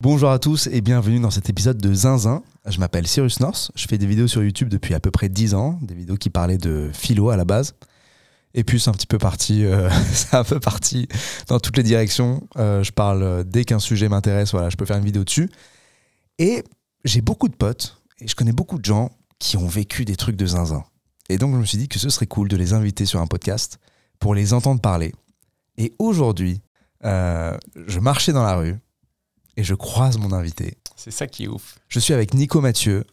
Bonjour à tous et bienvenue dans cet épisode de Zinzin. Je m'appelle Cyrus North, je fais des vidéos sur YouTube depuis à peu près 10 ans, des vidéos qui parlaient de philo à la base. Et puis c'est un petit peu parti, euh, un peu parti dans toutes les directions. Euh, je parle euh, dès qu'un sujet m'intéresse, voilà, je peux faire une vidéo dessus. Et j'ai beaucoup de potes et je connais beaucoup de gens qui ont vécu des trucs de zinzin. Et donc je me suis dit que ce serait cool de les inviter sur un podcast pour les entendre parler. Et aujourd'hui, je marchais dans la rue et je croise mon invité. C'est ça qui est ouf. Je suis avec Nico Mathieu.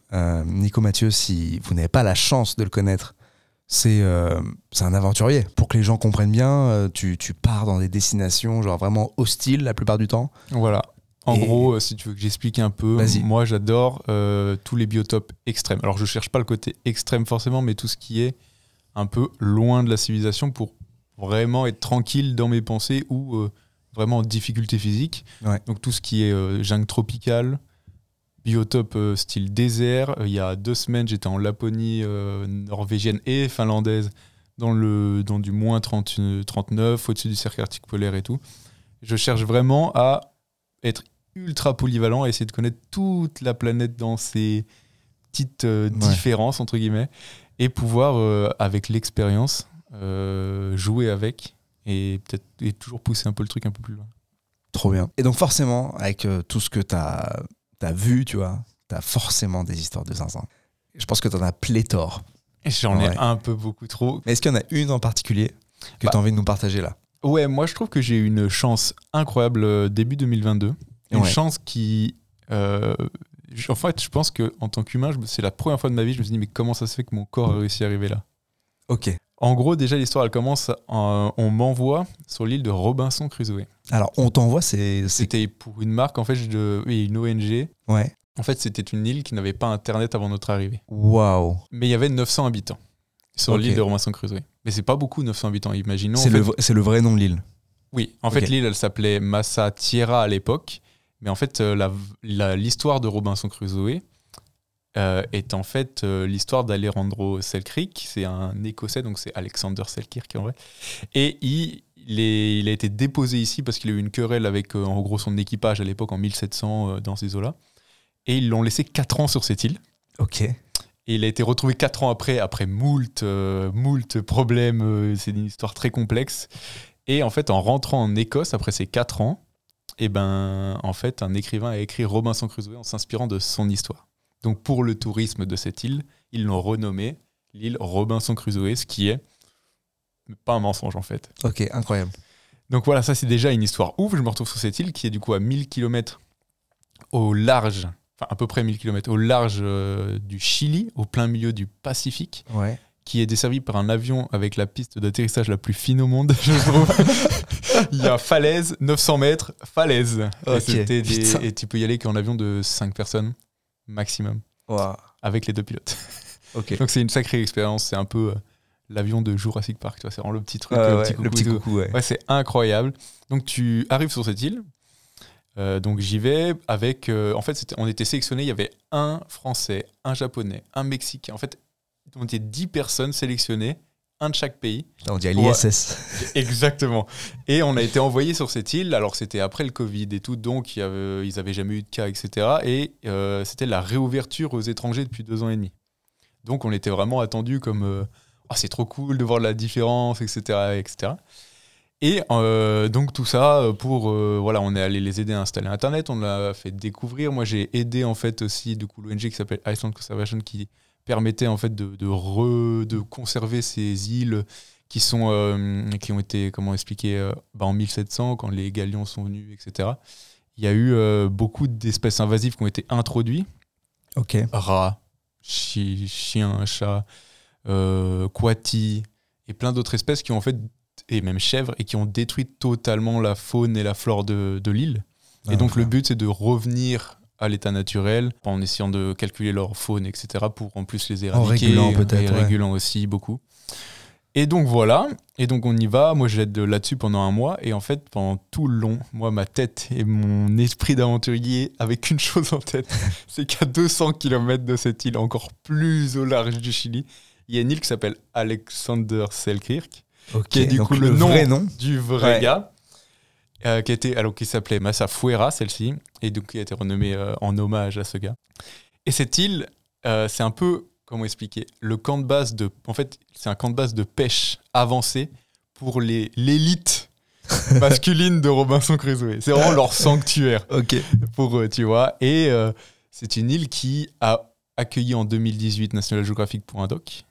Nico Mathieu, si vous n'avez pas la chance de le connaître, c'est un aventurier. Pour que les gens comprennent bien, tu, tu, pars dans des destinations genre vraiment hostiles la plupart du temps. Voilà. En gros, si tu veux que j'explique un peu, moi j'adore tous les biotopes extrêmes. Alors je cherche pas le côté extrême forcément, mais tout ce qui est un peu loin de la civilisation pour vraiment être tranquille dans mes pensées ou vraiment en difficulté physique. Donc tout ce qui est jungle tropicale, biotope style désert. Il y a deux semaines, j'étais en Laponie norvégienne et finlandaise dans, le, dans du moins 30, 39, au-dessus du cercle arctique polaire et tout. Je cherche vraiment à être ultra polyvalent, à essayer de connaître toute la planète dans ses petites euh, différences, entre guillemets, et pouvoir, euh, avec l'expérience, euh, jouer avec et peut-être et toujours pousser un peu le truc un peu plus loin. Trop bien. Et donc forcément, avec tout ce que tu as, as, vu, tu vois, tu as forcément des histoires de zinzin. Je pense que tu en as pléthore. J'en ai un peu beaucoup trop. Mais est-ce qu'il y en a une en particulier que bah, tu as envie de nous partager là? Ouais, moi je trouve que j'ai eu une chance incroyable début 2022. Une chance qui. Euh, en fait, je pense qu'en tant qu'humain, c'est la première fois de ma vie, je me suis dit, mais comment ça se fait que mon corps a réussi à arriver là? Ok. En gros, déjà, l'histoire, elle commence. on m'envoie sur l'île de Robinson Crusoe. Alors, on t'envoie, c'est. C'était pour une marque, en fait, de, oui, une ONG. Ouais. En fait, c'était une île qui n'avait pas Internet avant notre arrivée. Waouh. Mais il y avait 900 habitants sur l'île de Robinson Crusoe. Mais c'est pas beaucoup, 900 habitants, imaginons. C'est le, le, vrai nom de l'île. Oui, en fait, l'île, elle s'appelait Massa Tierra à l'époque. Mais en fait, euh, l'histoire de Robinson Crusoe euh, est en fait euh, l'histoire d'Alejandro Selkirk. C'est un Écossais, donc c'est Alexander Selkirk en vrai. Et il, il, a été déposé ici parce qu'il a eu une querelle avec en gros son équipage à l'époque en 1700 dans ces eaux-là. Et ils l'ont laissé 4 ans sur cette île. Ok. Et il a été retrouvé 4 ans après, après moult, moult problèmes. c'est une histoire très complexe. Et en fait, en rentrant en Écosse après ces 4 ans, et eh ben, en fait, un écrivain a écrit Robinson Crusoe en s'inspirant de son histoire. Donc, pour le tourisme de cette île, ils l'ont renommé l'île Robinson Crusoe, ce qui est pas un mensonge en fait. Ok, incroyable. Donc voilà, ça c'est déjà une histoire ouf. Je me retrouve sur cette île qui est du coup à 1000 km au large, enfin à peu près 1000 km au large euh, du Chili, au plein milieu du Pacifique. Ouais qui est desservi par un avion avec la piste d'atterrissage la plus fine au monde, je trouve. Il y a falaise, 900 mètres, falaise. Et, tu peux y aller qu'en avion de 5 personnes maximum. Avec les deux pilotes. Donc c'est une sacrée expérience. C'est un peu euh, l'avion de Jurassic Park. C'est vraiment le petit truc. le, petit coucou, ouais. c'est incroyable. Donc tu arrives sur cette île. Euh, donc j'y vais avec. Euh, en fait, on était sélectionné. Il y avait un Français, un Japonais, un Mexicain. En fait, on était 10 personnes sélectionnées, un de chaque pays. On dit l'ISS. Exactement. Et on a été envoyés sur cette île, alors c'était après le Covid et tout, donc ils n'avaient jamais eu de cas, etc. Et euh, c'était la réouverture aux étrangers depuis deux ans et demi. Donc on était vraiment attendus comme euh, oh, c'est trop cool de voir la différence, etc. etc. Et euh, donc tout ça pour voilà, on est allé les aider à installer Internet, on l'a fait découvrir. Moi j'ai aidé en fait aussi du coup l'ONG qui s'appelle Iceland Conservation qui permettait en fait de, de, de conserver ces îles qui, sont, euh, qui ont été, comment expliquer, euh, bah en 1700, quand les galions sont venus, etc. Il y a eu euh, beaucoup d'espèces invasives qui ont été introduites. Ok. Rats, chiens, chats, quati, et plein d'autres espèces qui ont en fait, et même chèvres, et qui ont détruit totalement la faune et la flore de, de l'île. et ah, donc le but, c'est de revenir à l'état naturel, en essayant de calculer leur faune, etc., pour en plus les éradiquer. En régulant peut-être. En régulant aussi beaucoup. Et donc voilà, et donc on y va, moi j'aide là-dessus pendant un mois, et en fait pendant tout le long, moi ma tête et mon esprit d'aventurier avec une chose en tête, c'est qu'à 200 km de cette île, encore plus au large du Chili, il y a une île qui s'appelle Alexander Selkirk, qui est du coup le, nom, du vrai gars. Qui, était, alors, qui s'appelait Massa Fuera, celle-ci, et donc qui a été renommée en hommage à ce gars. Et cette île, c'est un peu, comment expliquer, le camp de base de. En fait, c'est un camp de base de pêche avancé pour l'élite masculine de Robinson Crusoe. C'est vraiment leur sanctuaire ok pour eux, tu vois. Et c'est une île qui a accueilli en 2018 National Geographic pour un doc,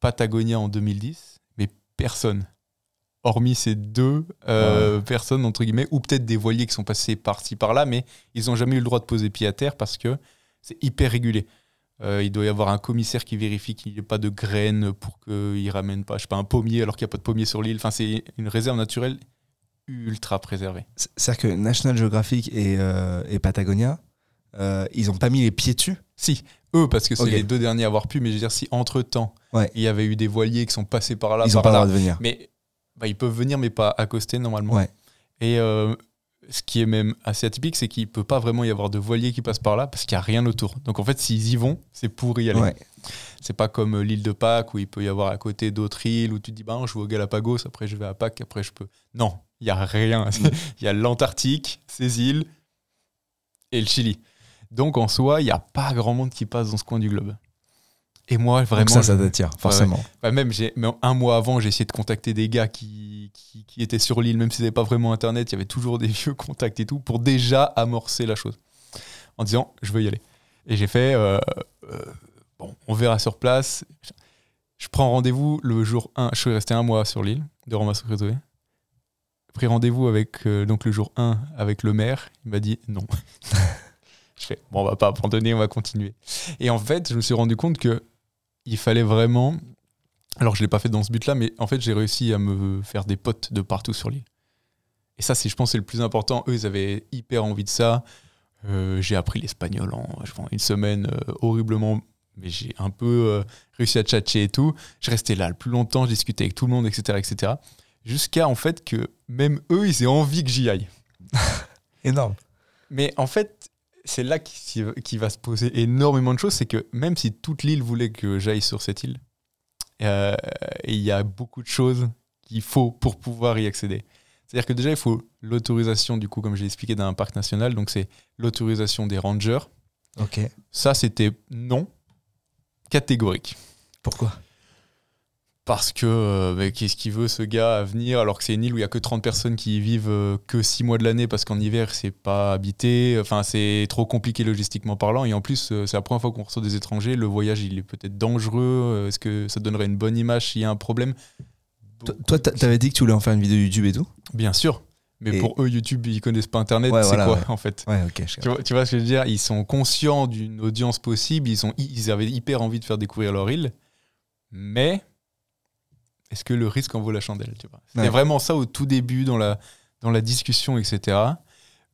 Patagonia en 2010, mais personne. Hormis ces deux euh, personnes, entre guillemets, ou peut-être des voiliers qui sont passés par-ci par-là, mais ils n'ont jamais eu le droit de poser pied à terre parce que c'est hyper régulé. Euh, il doit y avoir un commissaire qui vérifie qu'il n'y ait pas de graines pour qu'il ne ramène pas, je sais pas, un pommier alors qu'il n'y a pas de pommier sur l'île. Enfin, c'est une réserve naturelle ultra préservée. C'est-à-dire que National Geographic et, euh, et Patagonia, ils n'ont pas mis les pieds dessus? Si, eux, parce que c'est les deux derniers à avoir pu, mais je veux dire, si entre-temps, il y avait eu des voiliers qui sont passés par là, ils n'ont pas le droit de venir. Mais bah, ils peuvent venir, mais pas accoster normalement. Et euh, ce qui est même assez atypique, c'est qu'il ne peut pas vraiment y avoir de voiliers qui passent par là parce qu'il n'y a rien autour. Donc en fait, s'ils y vont, c'est pour y aller. C'est pas comme euh, l'île de Pâques où il peut y avoir à côté d'autres îles où tu te dis, bah, je vais au Galapagos, après je vais à Pâques, après je peux. Non, il n'y a rien. Il y a l'Antarctique, ces îles et le Chili. Donc en soi, il n'y a pas grand monde qui passe dans ce coin du globe. Et moi, vraiment. ça, ça t'attire, forcément. même, un mois avant, j'ai essayé de contacter des gars qui, qui, étaient sur l'île, même s'ils n'avaient pas vraiment Internet, il y avait toujours des vieux contacts et tout, pour déjà amorcer la chose. En disant, je veux y aller. Et j'ai fait, euh, euh, bon, on verra sur place. Je prends rendez-vous le jour 1. Je suis resté un mois sur l'île de Crusoe. Pris rendez-vous avec euh, donc le jour 1 avec le maire. Il m'a dit non. Je fais, bon, on va pas abandonner, on va continuer. Et en fait, je me suis rendu compte que il fallait vraiment. Alors, je l'ai pas fait dans ce but-là, mais en fait, j'ai réussi à me faire des potes de partout sur l'île. Et ça, c'est, je pense, c'est le plus important. Eux, ils avaient hyper envie de ça. Euh, j'ai appris l'espagnol en une semaine euh, horriblement, mais j'ai un peu euh, réussi à tchatcher et tout. Je restais là le plus longtemps, je discutais avec tout le monde, etc., etc. Jusqu'à en fait que même eux, ils aient envie que j'y aille. Énorme. Mais en fait, c'est là qu'il va se poser énormément de choses. C'est que même si toute l'île voulait que j'aille sur cette île, euh, il y a beaucoup de choses qu'il faut pour pouvoir y accéder. C'est-à-dire que déjà, il faut l'autorisation, du coup, comme j'ai expliqué, d'un parc national. Donc, c'est l'autorisation des rangers. Ok. Ça, c'était non catégorique. Pourquoi? Parce que euh, qu'est-ce qu'il veut ce gars à venir alors que c'est une île où il y a que 30 personnes qui y vivent euh, que 6 mois de l'année parce qu'en hiver c'est pas habité. Enfin c'est trop compliqué logistiquement parlant. Et en plus euh, c'est la première fois qu'on reçoit des étrangers. Le voyage il est peut-être dangereux. Est-ce que ça donnerait une bonne image s'il y a un problème? Toi t'avais dit que tu voulais en faire une vidéo YouTube et tout? Bien sûr. Mais pour eux, YouTube, ils connaissent pas Internet, c'est quoi en fait? Ouais, tu, vois, tu, vois, ce que je veux dire? Ils sont conscients d'une audience possible, ils, sont, ils avaient hyper envie de faire découvrir leur île, mais est-ce que le risque en vaut la chandelle tu vois? C'était vraiment ça au tout début dans la, dans la discussion, etc.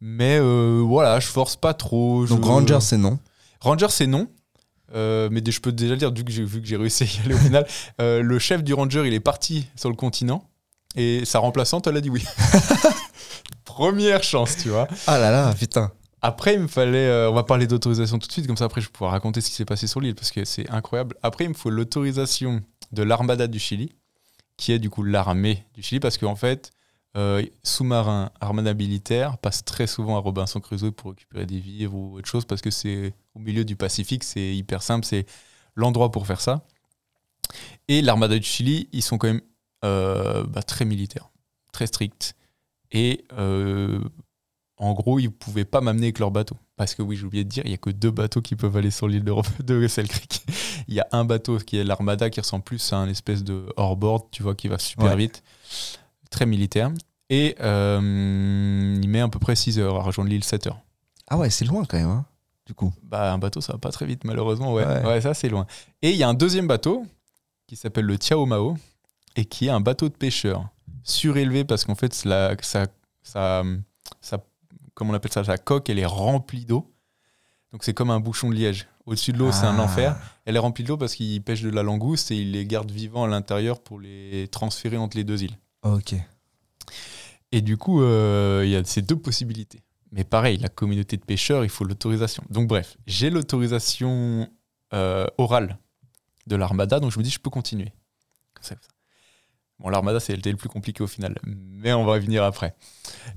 Mais euh, voilà, je force pas trop. Donc Ranger, c'est non? Ranger, c'est non. Euh, mais je peux déjà le dire, vu que j'ai, vu que j'ai réussi à y aller au final, euh, le chef du Ranger, il est parti sur le continent et sa remplaçante, elle a dit oui. Première chance, tu vois. Ah là là, putain. Après, il me fallait. on va parler d'autorisation tout de suite, comme ça après je pourrais raconter ce qui s'est passé sur l'île parce que c'est incroyable. Après, il me faut l'autorisation de l'Armada du Chili qui est du coup l'armée du Chili, parce qu'en fait, euh, sous-marins, armada militaire passent très souvent à Robinson Crusoe pour récupérer des vivres ou autre chose, parce que c'est au milieu du Pacifique, c'est hyper simple, c'est l'endroit pour faire ça. Et l'armada du Chili, ils sont quand même euh, bah, très militaires, très stricts. Et euh, en gros, ils ne pouvaient pas m'amener avec leur bateau. Parce que oui, j'ai oublié de dire, il n'y a que deux bateaux qui peuvent aller sur l'île de, de Creek. il y a un bateau qui est l'Armada qui ressemble plus à un espèce de hors-board, tu vois, qui va super vite, très militaire. Et euh, il met à peu près 6 heures à rejoindre l'île 7 heures. Ah ouais, c'est loin quand même, hein, du coup. Bah, un bateau, ça va pas très vite, malheureusement. Ouais, ouais. ça, c'est loin. Et il y a un deuxième bateau qui s'appelle le Tiao Mao et qui est un bateau de pêcheur surélevé parce qu'en fait, ça, ça comme on appelle ça, sa coque, elle est remplie d'eau. Donc c'est comme un bouchon de liège. Au-dessus de l'eau, c'est un ah. enfer. Elle est remplie d'eau parce qu'il pêche de la langouste et il les garde vivants à l'intérieur pour les transférer entre les deux îles. Ok. Et du coup, euh, il y a ces deux possibilités. Mais pareil, la communauté de pêcheurs, il faut l'autorisation. Donc bref, j'ai l'autorisation euh, orale de l'armada, donc je me dis, je peux continuer. Bon, l'Armada, c'était le plus compliqué au final, mais on va y venir après.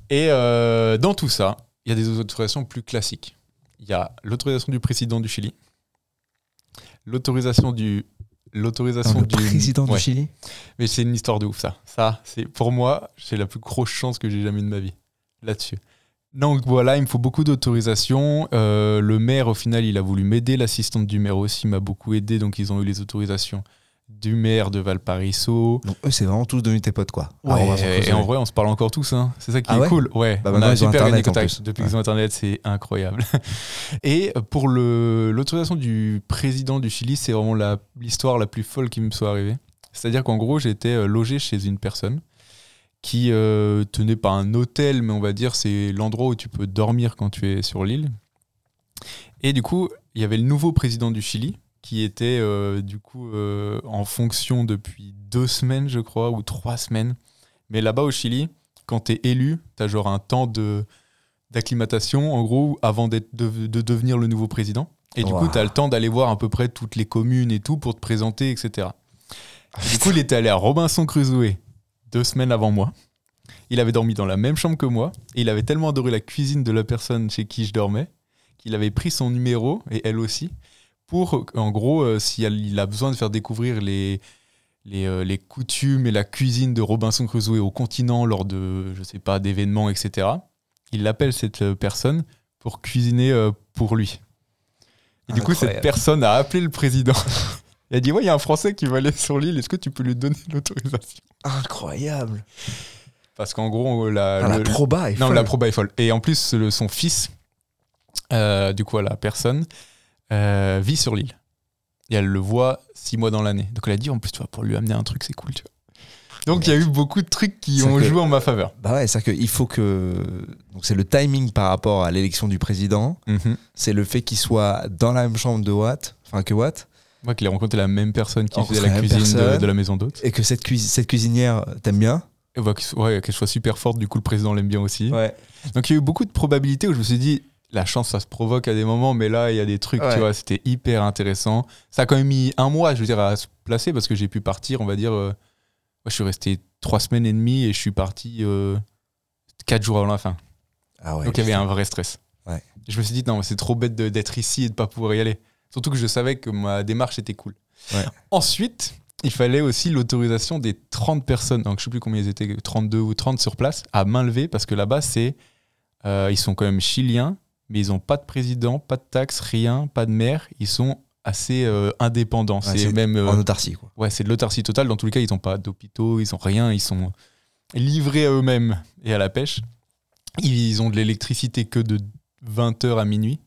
Et euh, dans tout ça, il y a des autorisations plus classiques. Il y a l'autorisation du président du Chili, l'autorisation du l'autorisation du président du Chili. Mais c'est une histoire de ouf ça. Ça, c'est pour moi, c'est la plus grosse chance que j'ai jamais eu de ma vie là-dessus. Donc voilà, il me faut beaucoup d'autorisations. Euh, le maire, au final, il a voulu m'aider. L'assistante du maire aussi m'a beaucoup aidé. Donc ils ont eu les autorisations du maire de Valparaiso. Donc eux, c'est vraiment tous devenus tes potes, quoi. et, en vrai, on se parle encore tous. Hein. C'est ça qui ah est cool. Ouais, bah, on a super bien contacts. Depuis qu'ils ont Internet, c'est incroyable. et pour l'autorisation du président du Chili, c'est vraiment l'histoire la, plus folle qui me soit arrivée. C'est-à-dire qu'en gros, j'étais euh, logé chez une personne qui euh, tenait pas un hôtel, mais on va dire c'est l'endroit où tu peux dormir quand tu es sur l'île. Et du coup, il y avait le nouveau président du Chili, qui était euh, du coup euh, en fonction depuis deux semaines, je crois, ou trois semaines. Mais là-bas au Chili, quand tu es élu, tu as genre un temps de d'acclimatation, en gros, avant de, de, devenir le nouveau président. Et du coup, tu as le temps d'aller voir à peu près toutes les communes et tout pour te présenter, etc. du coup, il était allé à Robinson Crusoe deux semaines avant moi. Il avait dormi dans la même chambre que moi. Et il avait tellement adoré la cuisine de la personne chez qui je dormais qu'il avait pris son numéro, et elle aussi, pour, en gros, euh, s'il a besoin de faire découvrir les, euh, les, coutumes et la cuisine de Robinson Crusoe au continent lors de, je sais pas, d'événements, etc., il appelle cette euh, personne pour cuisiner pour lui. Et du coup, cette personne a appelé le président. Il a dit Ouais, il y a un Français qui va aller sur l'île, est-ce que tu peux lui donner l'autorisation? Incroyable Parce qu'en gros, la, ah, la proba est non, la proba est folle. Et en plus, son fils, du coup, la personne, euh, vit sur l'île. Et elle le voit six mois dans l'année. Donc elle a dit, en plus, tu vois, pour lui amener un truc, c'est cool, tu vois. Donc il y a eu beaucoup de trucs qui ont joué en ma faveur. Bah ouais, c'est-à-dire qu'il faut que. Donc c'est le timing par rapport à l'élection du président. Mhm. C'est le fait qu'il soit dans la même chambre de Watt, enfin que Watt. Moi, qu'il ait rencontré la même personne qui faisait la, cuisine de, la maison d'hôte. Et que cette, cette cuisinière t'aime bien. Et ouais, qu'elle soit super forte, du coup, le président l'aime bien aussi. Ouais. Donc il y a eu beaucoup de probabilités où je me suis dit, la chance, ça se provoque à des moments, mais là, il y a des trucs, tu vois, c'était hyper intéressant. Ça a quand même mis un mois, je veux dire, à se placer parce que j'ai pu partir, on va dire. Euh, je suis resté trois semaines et demie et je suis parti euh, quatre jours avant la fin. Ah Donc il y avait un vrai stress. Je me suis dit, non, c'est trop bête d'être ici et de pas pouvoir y aller. Surtout que je savais que ma démarche était cool. Ensuite, il fallait aussi l'autorisation des 30 personnes, donc je sais plus combien ils étaient, 32 ou 30 sur place, à main levée, parce que là-bas, c'est. Euh, ils sont quand même chiliens mais ils n'ont pas de président, pas de taxes, rien, pas de maire. Ils sont assez euh, indépendants. c'est même euh, en autarcie. Quoi. Ouais, c'est de l'autarcie totale. Dans tous les cas, ils n'ont pas d'hôpitaux, ils n'ont rien. Ils sont livrés à eux-mêmes et à la pêche. Ils ont de l'électricité que de 20h à minuit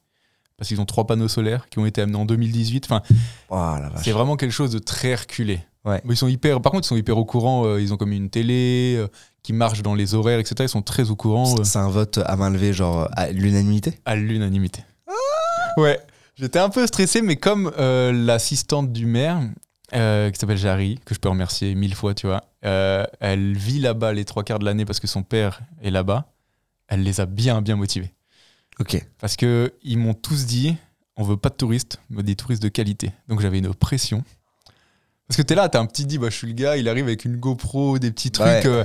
parce qu'ils ont trois panneaux solaires qui ont été amenés en 2018. Enfin, oh, c'est vraiment quelque chose de très reculé. Ouais. ils sont hyper, par contre, ils sont hyper au courant. Euh, ils ont comme une télé euh, qui marche dans les horaires, etc. Ils sont très au courant. Euh. C'est un vote à main levée, genre à l'unanimité? À l'unanimité. Ah ouais. J'étais un peu stressé, mais comme l'assistante du maire, qui s'appelle Jarry, que je peux remercier mille fois, tu vois, elle vit là-bas les trois quarts de l'année parce que son père est là-bas. Elle les a bien, bien motivés. Ok. Parce que ils m'ont tous dit, on veut pas de touristes, mais des touristes de qualité. Donc j'avais une pression. Parce que t'es là, t'as un petit dit, bah, je suis le gars, il arrive avec une GoPro, des petits trucs. Euh,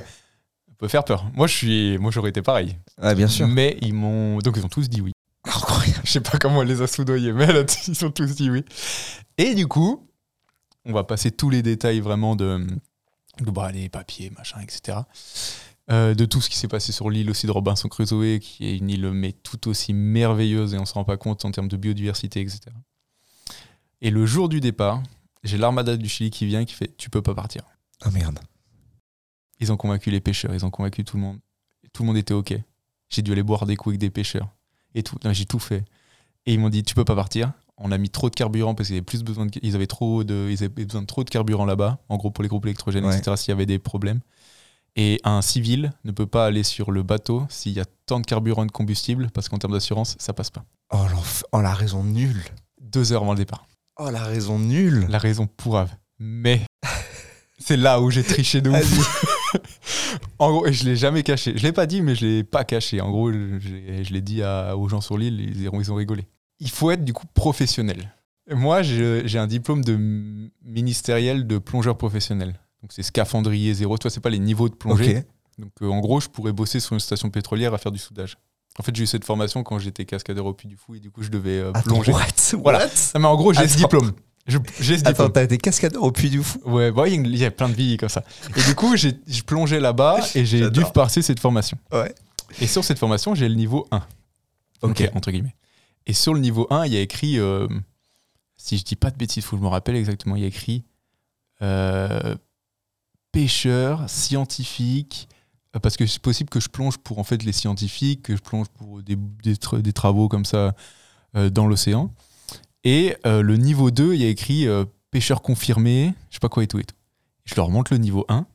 peut faire peur. Moi, je suis, moi, j'aurais été pareil. Ouais, bien sûr. Mais ils m'ont, donc ils ont tous dit oui. Incroyable. Je sais pas comment on les a soudoyés, mais là, ils ont tous dit oui. Et du coup, on va passer tous les détails vraiment de, de bah, les papiers, machin, etc. Euh, de tout ce qui s'est passé sur l'île aussi de Robinson Crusoe, qui est une île mais tout aussi merveilleuse et on se rend pas compte en termes de biodiversité, etc. Et le jour du départ, j'ai l'armada du Chili qui vient qui fait Tu peux pas partir. Ah merde. Ils ont convaincu les pêcheurs, ils ont convaincu tout le monde. Tout le monde était OK. J'ai dû aller boire des coups avec des pêcheurs. Et tout. J'ai tout fait. Et ils m'ont dit Tu peux pas partir. On a mis trop de carburant parce qu'ils avaient plus besoin de, ils avaient trop de, ils avaient besoin de trop de carburant là-bas, en gros pour les groupes électrogènes, etc. S'il y avait des problèmes. Et un civil ne peut pas aller sur le bateau s'il y a tant de carburant et de combustible, parce qu'en termes d'assurance, ça passe pas. Oh, oh, la raison nulle. Deux heures avant le départ. Oh, la raison nulle. La raison pourrave. Mais c'est là où j'ai triché de ouf. en gros, je l'ai jamais caché. Je l'ai pas dit, mais je l'ai pas caché. En gros, je, l'ai dit aux gens sur l'île, ils, ils ont rigolé. Il faut être du coup professionnel. Moi, j'ai un diplôme de ministériel de plongeur professionnel. Donc c'est scaphandrier zéro. Toi, c'est pas les niveaux de plongée. Donc en gros, je pourrais bosser sur une station pétrolière à faire du soudage. En fait, j'ai eu cette formation quand j'étais cascadeur au Puy du Fou et du coup, je devais plonger. voilà. mais en gros, j'ai ce diplôme. J'ai ce Attends, t'as été cascadeur au Puy du Fou? Ouais, bah, il y a plein de vies comme ça. Et du coup, j'ai plongé là-bas et j'ai dû passer cette formation. Ouais. Et sur cette formation, j'ai le niveau 1. Ok. Entre guillemets. Et sur le niveau 1, il y a écrit, euh, si je dis pas de bêtises, faut que je me rappelle exactement, il y a écrit euh, pêcheur, scientifique, euh, parce que c'est possible que je plonge pour en fait les scientifiques, que je plonge pour des, travaux comme ça dans l'océan. Et le niveau 2, il y a écrit pêcheur confirmé, je sais pas quoi et tout et tout. Je leur montre le niveau 1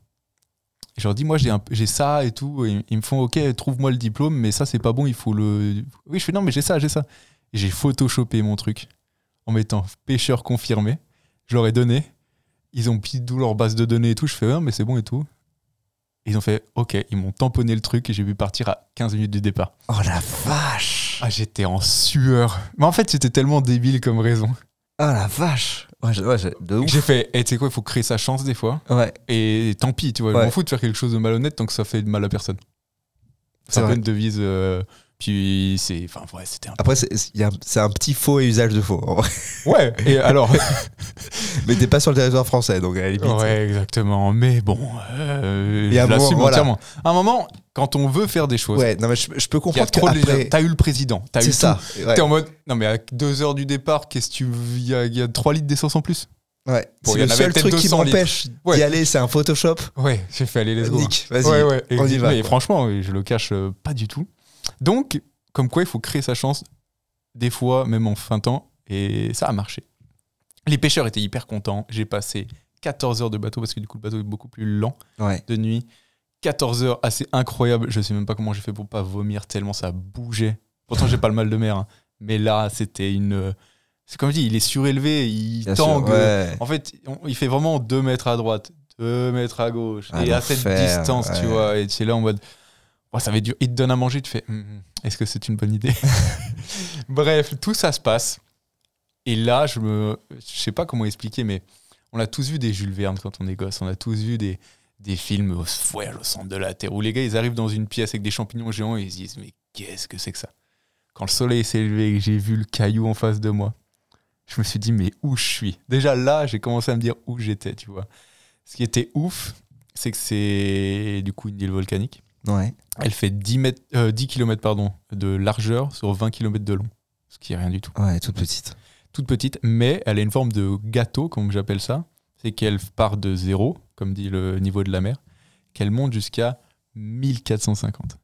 je leur dis, moi, j'ai ça et tout. ils me font, OK, trouve-moi le diplôme, mais ça, c'est pas bon, il faut le. Oui, je fais, non, mais j'ai ça, j'ai ça. J'ai photoshopé mon truc en mettant pêcheur confirmé. Je leur ai donné. Ils ont pris d'où leur base de données et tout. Je fais, ouais, mais c'est bon et tout. Ils ont fait, OK, ils m'ont tamponné le truc et j'ai pu partir à 15 minutes du départ. Oh la vache Ah, j'étais en sueur. Mais en fait, c'était tellement débile comme raison. Ah la vache ouais, J'ai fait, et tu sais quoi, il faut créer sa chance des fois. Ouais. Et tant pis, tu vois, je m'en fous de faire quelque chose de malhonnête tant que ça fait de mal à personne. C'est une devise. Euh, puis c'est. Enfin, ouais, c'était un Après, c'est un petit faux et usage de faux. Ouais, et alors. mais t'es pas sur le territoire français, donc à la limite. Ouais, exactement. Mais bon, euh, je l'assume entièrement. À un moment, quand on veut faire des choses. Ouais, non, mais je, peux comprendre. T'as eu le président. As c'est ça. T'es en mode. Non, mais à deux heures du départ, qu'est-ce que tu. Il y a, y a 3 litres d'essence en plus. Ouais. c'est le seul truc qui m'empêche d'y aller, c'est un Photoshop. Ouais, j'ai fait aller les go. vas-y. Ouais, ouais. On y va. Mais franchement, je le cache euh, pas du tout. Donc, comme quoi, il faut créer sa chance, des fois, même en fin temps, et ça a marché. Les pêcheurs étaient hyper contents. J'ai passé 14 heures de bateau, parce que du coup, le bateau est beaucoup plus lent de nuit. 14 heures assez incroyable. Je sais même pas comment j'ai fait pour pas vomir tellement ça bougeait. Pourtant, j'ai pas le mal de mer. Hein. Mais là, c'était une. C'est comme je dis, il est surélevé, il tangue. En fait, il fait vraiment 2 mètres à droite, 2 mètres à gauche. Ah, et à cette distance, tu vois. Et tu es là en mode ça va être dur. Il te donne à manger, tu fais, hum, hum, est-ce que c'est une bonne idée? Bref, tout ça se passe. Et là, je me, je sais pas comment expliquer, mais on a tous vu des Jules Verne quand on est gosse. On a tous vu des, des films au, au centre de la Terre où les gars, ils arrivent dans une pièce avec des champignons géants et ils se disent, mais qu'est-ce que c'est que ça? Quand le soleil s'est levé et que j'ai vu le caillou en face de moi, je me suis dit, mais où je suis? Déjà là, j'ai commencé à me dire où j'étais, tu vois. Ce qui était ouf, c'est que c'est du coup une île volcanique. Elle fait 10, mètres, 10 euh, km pardon, de largeur sur 20 km de long, ce qui est rien du tout. Ouais, toute petite. Toute petite, mais elle a une forme de gâteau, comme j'appelle ça. C'est qu'elle part de zéro, comme dit le niveau de la mer, qu'elle monte jusqu'à 1450.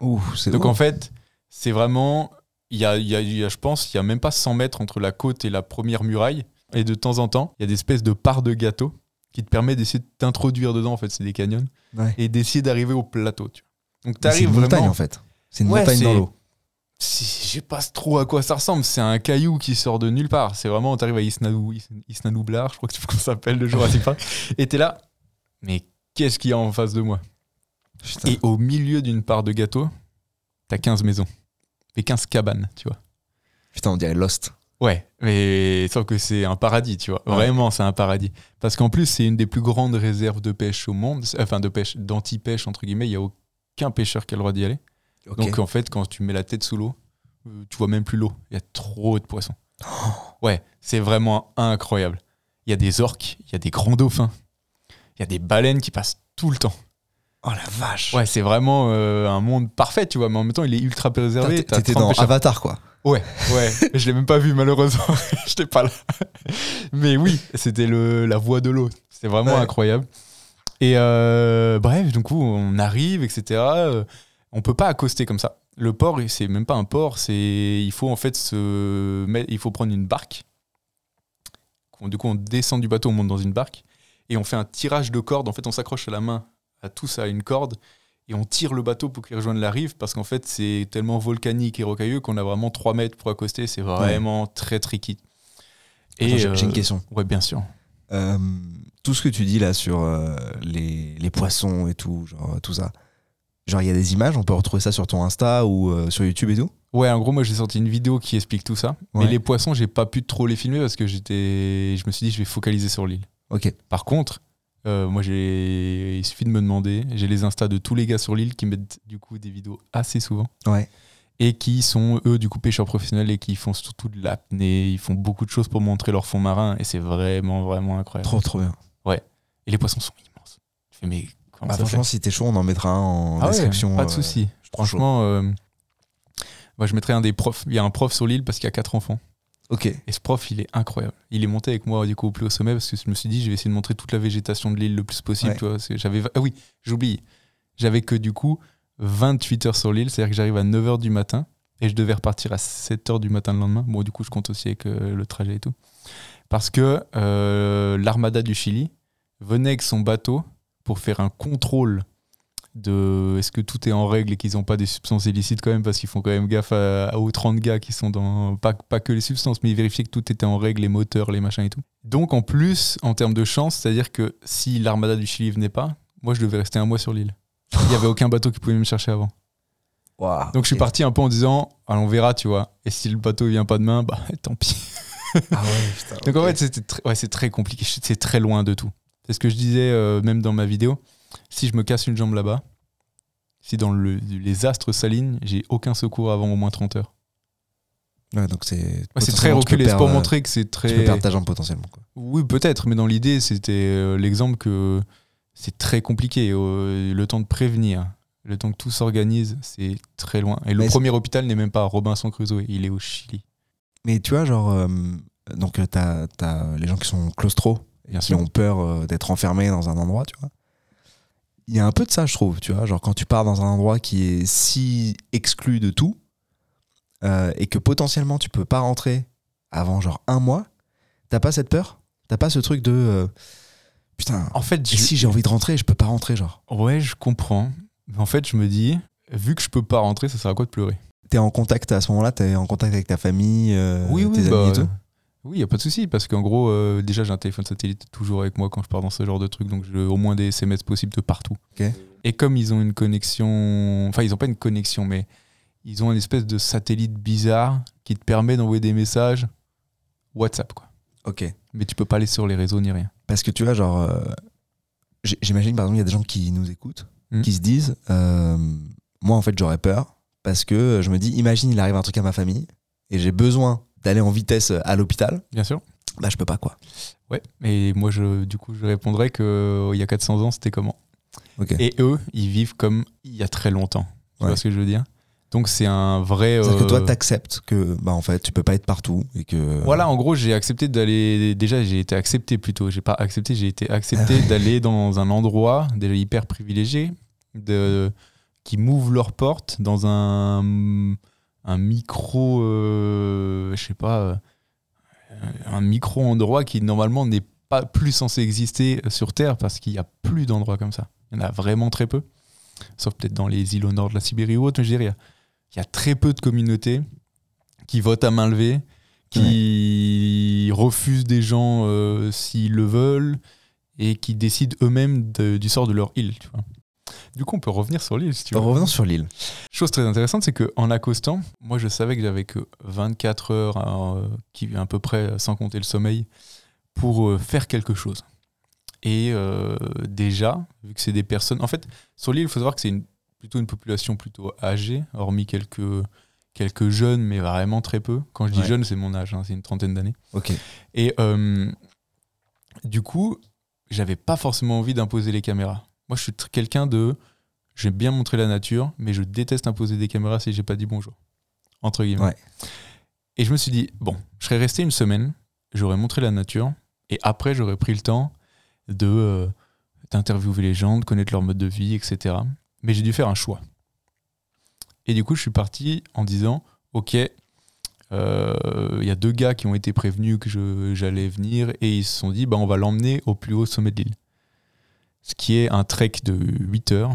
Ouh, c'est Donc en fait, c'est vraiment. Il y a, y, a, je pense, il n'y a même pas 100 mètres entre la côte et la première muraille. Et de temps en temps, il y a des espèces de parts de gâteau qui te permet d'essayer de t'introduire dedans. En fait, c'est des canyons. Et d'essayer d'arriver au plateau. Tu vois. Donc, tu arrives vraiment. montagne, en fait. C'est une montagne dans l'eau. Je sais pas trop à quoi ça ressemble. C'est un caillou qui sort de nulle part. C'est vraiment, tu arrives à Isnadou, Isnanoublar, je crois que c'est ça s'appelle le Jurassic Park. Et t'es là, mais qu'est-ce qu'il y a en face de moi? Et au milieu d'une part de gâteau, t'as 15 maisons. Et 15 cabanes, tu vois. Putain, on dirait Lost. Ouais, mais sauf que c'est un paradis, tu vois. Vraiment, c'est un paradis. Parce qu'en plus, c'est une des plus grandes réserves de pêche au monde. Enfin, de pêche, d'anti-pêche, entre guillemets. Il n'y a aucun pêcheur qui a le droit d'y aller. Donc, en fait, quand tu mets la tête sous l'eau, euh, tu vois même plus l'eau. Il y a trop de poissons. Ouais, c'est vraiment incroyable. Il y a des orques, il y a des grands dauphins, il y a des baleines qui passent tout le temps. Oh la vache Ouais, c'est vraiment euh, un monde parfait, tu vois, mais en même temps, il est ultra préservé. T'étais dans Avatar, quoi. Ouais, ouais. je l'ai même pas vu malheureusement. J'étais pas là. Mais oui, c'était la voie de l'eau. C'était vraiment incroyable. Et euh, bref, du coup, on arrive, etc. Euh, on peut pas accoster comme ça. Le port, c'est même pas un port. C'est il faut en fait se il faut prendre une barque. Du coup, on descend du bateau, on monte dans une barque et on fait un tirage de corde. En fait, on s'accroche à la main à tous à une corde et on tire le bateau pour qu'il rejoigne la rive parce qu'en fait c'est tellement volcanique et rocailleux qu'on a vraiment 3 mètres pour accoster, c'est vraiment très tricky. Et j'ai une euh, question. Ouais, bien sûr. Euh, tout ce que tu dis là sur euh, les, les, poissons et tout, genre tout ça, genre il y a des images, on peut retrouver ça sur ton Insta ou sur YouTube et tout? Ouais, en gros, moi j'ai sorti une vidéo qui explique tout ça. Mais les poissons, j'ai pas pu trop les filmer parce que j'étais, je me suis dit, je vais focaliser sur l'île. Ok. Par contre, moi, j'ai, il suffit de me demander. J'ai les Insta de tous les gars sur l'île qui mettent du coup des vidéos assez souvent. Ouais. Et qui sont eux du coup pêcheurs professionnels et qui font surtout de l'apnée. Ils font beaucoup de choses pour montrer leur fond marin et c'est vraiment vraiment incroyable. Trop trop bien. Ouais. Et les poissons sont immenses. Je fais mais bah, franchement, si t'es chaud, on en mettra un en ah description. pas de souci. Franchement, moi, je mettrais un des profs. Il y a un prof sur l'île parce qu'il y a quatre enfants. Ok. Et ce prof, il est incroyable. Il est monté avec moi du coup au plus haut sommet parce que je me suis dit, je vais essayer de montrer toute la végétation de l'île le plus possible. j'avais, ah oui, j'oublie. J'avais que du coup 28 heures sur l'île, c'est-à-dire que j'arrive à 9h du matin et je devais repartir à 7h du matin le lendemain. Bon, du coup, je compte aussi avec euh, le trajet et tout. Parce que euh, l'armada du Chili venait avec son bateau pour faire un contrôle de est-ce que tout est en règle et qu'ils n'ont pas des substances illicites quand même parce qu'ils font quand même gaffe aux 30 gars qui sont dans pas, pas que les substances mais ils vérifiaient que tout était en règle les moteurs les machins et tout. Donc en plus en termes de chance c'est à dire que si l'armada du Chili venait pas moi je devais rester un mois sur l'île. Il n'y avait aucun bateau qui pouvait me chercher avant. Donc je suis parti un peu en disant on verra tu vois. Et si le bateau vient pas demain bah tant pis. Ah donc en fait c'est ouais, très compliqué. C'est très loin de tout. C'est ce que je disais euh, même dans ma vidéo si je me casse une jambe là-bas, si dans le, les astres s'alignent, j'ai aucun secours avant au moins 30 heures. Ouais, donc c'est. c'est très reculé, c'est pour montrer que c'est très. Tu peux perdre ta jambe potentiellement. Quoi. Oui, peut-être, mais dans l'idée, c'était euh, l'exemple que c'est très compliqué. Euh, le temps de prévenir, le temps que tout s'organise, c'est très loin. Et le premier hôpital n'est même pas à Robinson Crusoe, il est au Chili. Mais tu vois, genre, euh, donc t'as as les gens qui sont claustro, et qui ont peur d'être enfermés dans un endroit, tu vois il y a un peu de ça, je trouve, tu vois. Genre, quand tu pars dans un endroit qui est si exclu de tout, euh, et que potentiellement tu peux pas rentrer avant genre un mois, t'as pas cette peur? T'as pas ce truc de. Euh, putain, en fait, si j'ai envie de rentrer, je peux pas rentrer, genre? Ouais, je comprends. En fait, je me dis, vu que je peux pas rentrer, ça sert à quoi de pleurer? T'es en contact à ce moment-là, t'es en contact avec ta famille, euh, oui, oui, tes amis et bah, tout? Oui, il n'y a pas de souci, parce qu'en gros, euh, déjà, j'ai un téléphone satellite toujours avec moi quand je pars dans ce genre de truc, donc j'ai au moins des SMS possibles de partout. Et comme ils ont une connexion, enfin, ils n'ont pas une connexion, mais ils ont une espèce de satellite bizarre qui te permet d'envoyer des messages WhatsApp, quoi. Ok. Mais tu peux pas aller sur les réseaux ni rien. Parce que tu vois, genre, euh, j'imagine par exemple, il y a des gens qui nous écoutent, hmm. qui se disent, euh, moi en fait, j'aurais peur, parce que je me dis, imagine, il arrive un truc à ma famille, et j'ai besoin d'aller en vitesse à l'hôpital. Bien sûr. Bah, je peux pas, quoi. Ouais, et moi, je, du coup, je répondrais qu'il euh, y a 400 ans, c'était comment? Et eux, ils vivent comme il y a très longtemps. Tu vois ce que je veux dire? Donc c'est un vrai. C'est-à-dire que toi, euh, t'acceptes que, bah en fait, tu peux pas être partout et que. Voilà, en gros, j'ai accepté d'aller. Déjà, j'ai été accepté plutôt. J'ai pas accepté, j'ai été accepté d'aller dans un endroit déjà hyper privilégié, de qui m'ouvre leurs portes dans un un micro, euh, je sais pas, euh, un micro endroit qui normalement n'est pas plus censé exister sur Terre parce qu'il n'y a plus d'endroits comme ça. Il y en a vraiment très peu. Sauf peut-être dans les îles au nord de la Sibérie ou autre, mais je dirais, il y a très peu de communautés qui votent à main levée, qui refusent des gens euh, s'ils le veulent et qui décident eux-mêmes du sort de leur île. Tu vois. Du coup, on peut revenir sur l'île si tu veux. Revenons sur l'île. Chose très intéressante, c'est qu'en accostant, moi je savais que j'avais que 24 heures, euh, qui à peu près sans compter le sommeil, pour euh, faire quelque chose. Et euh, déjà, vu que c'est des personnes. En fait, sur l'île, il faut savoir que c'est une, plutôt une population plutôt âgée, hormis quelques, quelques jeunes, mais vraiment très peu. Quand je dis jeune, c'est mon âge, hein, c'est une trentaine d'années. Ok. Et du coup, j'avais pas forcément envie d'imposer les caméras. Moi, je suis quelqu'un de. J'aime bien montrer la nature, mais je déteste imposer des caméras si j'ai pas dit bonjour. Entre guillemets. Et je me suis dit, bon, je serais resté une semaine, j'aurais montré la nature, et après, j'aurais pris le temps de euh, d'interviewer les gens, de connaître leur mode de vie, etc. Mais j'ai dû faire un choix. Et du coup, je suis parti en disant, ok, euh, il y a deux gars qui ont été prévenus que j'allais venir, et ils se sont dit, bah, on va l'emmener au plus haut sommet de l'île ce qui est un trek de 8 heures,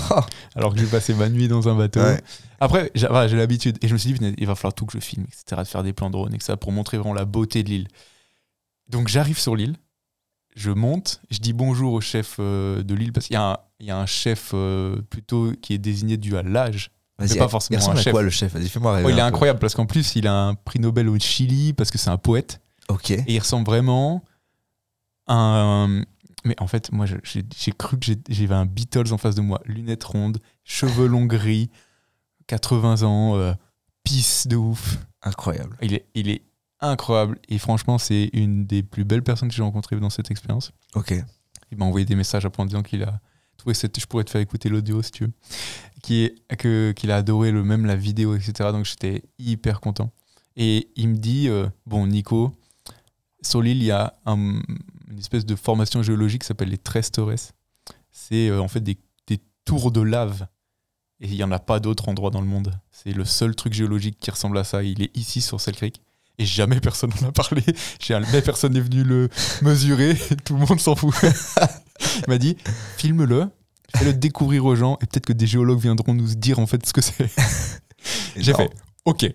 alors que j'ai passé ma nuit dans un bateau. Après, j'ai l'habitude, et je me suis dit, il va falloir tout que je filme, etc., de faire des plans de drone, etc., pour montrer vraiment la beauté de l'île. Donc j'arrive sur l'île, je monte, je dis bonjour au chef euh, de l'île, parce qu'il y, y, a un chef euh, plutôt qui est désigné dû à l'âge. Mais pas forcément un chef. quoi le chef? Moi Il est incroyable, parce qu'en plus, il a un prix Nobel au Chili, parce que c'est un poète. Ok. Et il ressemble vraiment à un Mais en fait, moi, j'ai cru que j'avais un Beatles en face de moi. Lunettes rondes, cheveux longs gris, 80 ans, euh, pisse de ouf. Incroyable. Il est, il est incroyable. Et franchement, c'est une des plus belles personnes que j'ai rencontrées dans cette expérience. Ok. Il m'a envoyé des messages après en disant qu'il a trouvé cette. Je pourrais te faire écouter l'audio si tu veux. Qui est, que, qu'il a adoré le même la vidéo, etc. Donc j'étais hyper content. Et il me dit euh, Bon, Nico, sur l'île, il y a une espèce de formation géologique qui s'appelle les Trestores. C'est euh, en fait des, des tours de lave. Et il n'y en a pas d'autres endroits dans le monde. C'est le seul truc géologique qui ressemble à ça. Il est ici sur Cell Creek et jamais personne n'en a parlé. Jamais personne n'est venu le mesurer. Tout le monde s'en fout. Il m'a dit filme-le, fais-le découvrir aux gens et peut-être que des géologues viendront nous dire en fait ce que c'est. J'ai fait ok,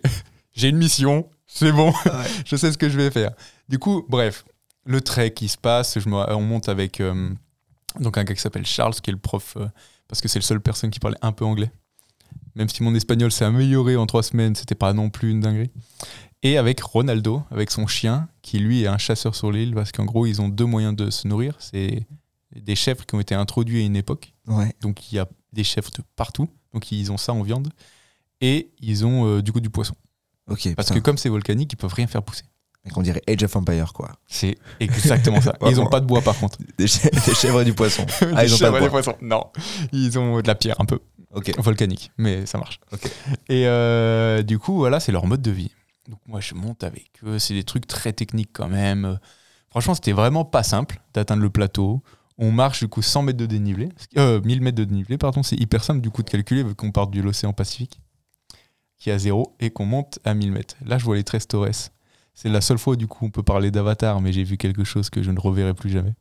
j'ai une mission, c'est bon, je sais ce que je vais faire. Du coup, bref, le trek qui se passe, je on monte avec euh, donc un gars qui s'appelle Charles, qui est le prof, euh, parce que c'est le seul personne qui parlait un peu anglais. Même si mon espagnol s'est amélioré en trois semaines, c'était pas non plus une dinguerie et avec Ronaldo, avec son chien, qui lui est un chasseur sur l'île, parce qu'en gros, ils ont deux moyens de se nourrir. C'est des chèvres qui ont été introduits à une époque. Donc il y a des chèvres de partout. Donc ils ont ça en viande. Et ils ont euh, du coup du poisson. parce que comme c'est volcanique, ils peuvent rien faire pousser. Qu'on dirait Age of Empire, quoi. C'est exactement ça. ils n'ont pas de bois, par contre. Des, chèvres et du poisson. Ah, ils ont pas de bois. Non. Ils ont de la pierre, un peu. Volcanique, mais ça marche. Et euh, du coup, voilà, c'est leur mode de vie. Donc moi je monte avec eux, c'est des trucs très techniques quand même. Franchement c'était vraiment pas simple d'atteindre le plateau. On marche du coup 100 mètres de dénivelé, euh, 1000 mètres de dénivelé, pardon, c'est hyper simple du coup de calculer vu qu'on part de l'océan Pacifique qui est à zéro et qu'on monte à 1000 mètres. Là je vois les Tres Torres. C'est la seule fois du coup on peut parler d'avatar mais j'ai vu quelque chose que je ne reverrai plus jamais.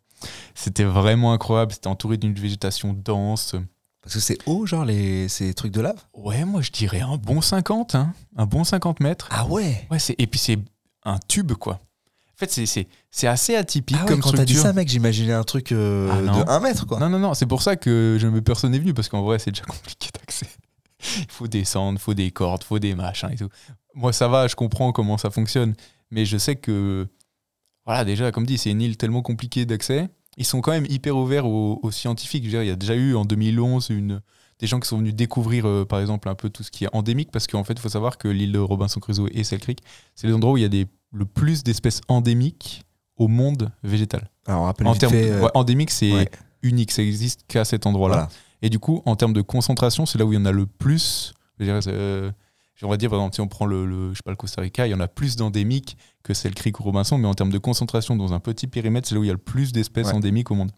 C'était vraiment incroyable, c'était entouré d'une végétation dense. Parce que c'est haut, genre, les, ces trucs de lave? Ouais, moi je dirais un bon 50, hein. un bon 50 mètres. Ah ouais? Ouais, et puis c'est un tube, quoi. En fait, c'est assez atypique ah ouais, comme quand t'as dit ça, mec, j'imaginais un truc euh, ah de 1 mètre, quoi. Non, non, non, c'est pour ça que je me personne n'est venu, parce qu'en vrai, c'est déjà compliqué d'accès. Il faut descendre, il faut des cordes, il faut des machins et tout. Moi, ça va, je comprends comment ça fonctionne, mais je sais que, voilà, déjà, comme dit, c'est une île tellement compliquée d'accès ils sont quand même hyper ouverts aux, scientifiques. il y a déjà eu en 2011 une, des gens qui sont venus découvrir, euh, par exemple, un peu tout ce qui est endémique, parce qu'en fait, il faut savoir que l'île de Robinson Crusoe et Cell Creek, c'est les endroits où il y a des, le plus d'espèces endémiques au monde végétal. Alors, en termes euh, endémique, c'est unique, ça existe qu'à cet endroit-là. Et du coup, en termes de concentration, c'est là où il y en a le plus. Je dirais, euh, on va dire, par exemple, si on prend le, je sais pas, le Costa Rica, il y en a plus d'endémiques que celle Creek ou Robinson, mais en termes de concentration dans un petit périmètre, c'est là où il y a le plus d'espèces endémiques au monde.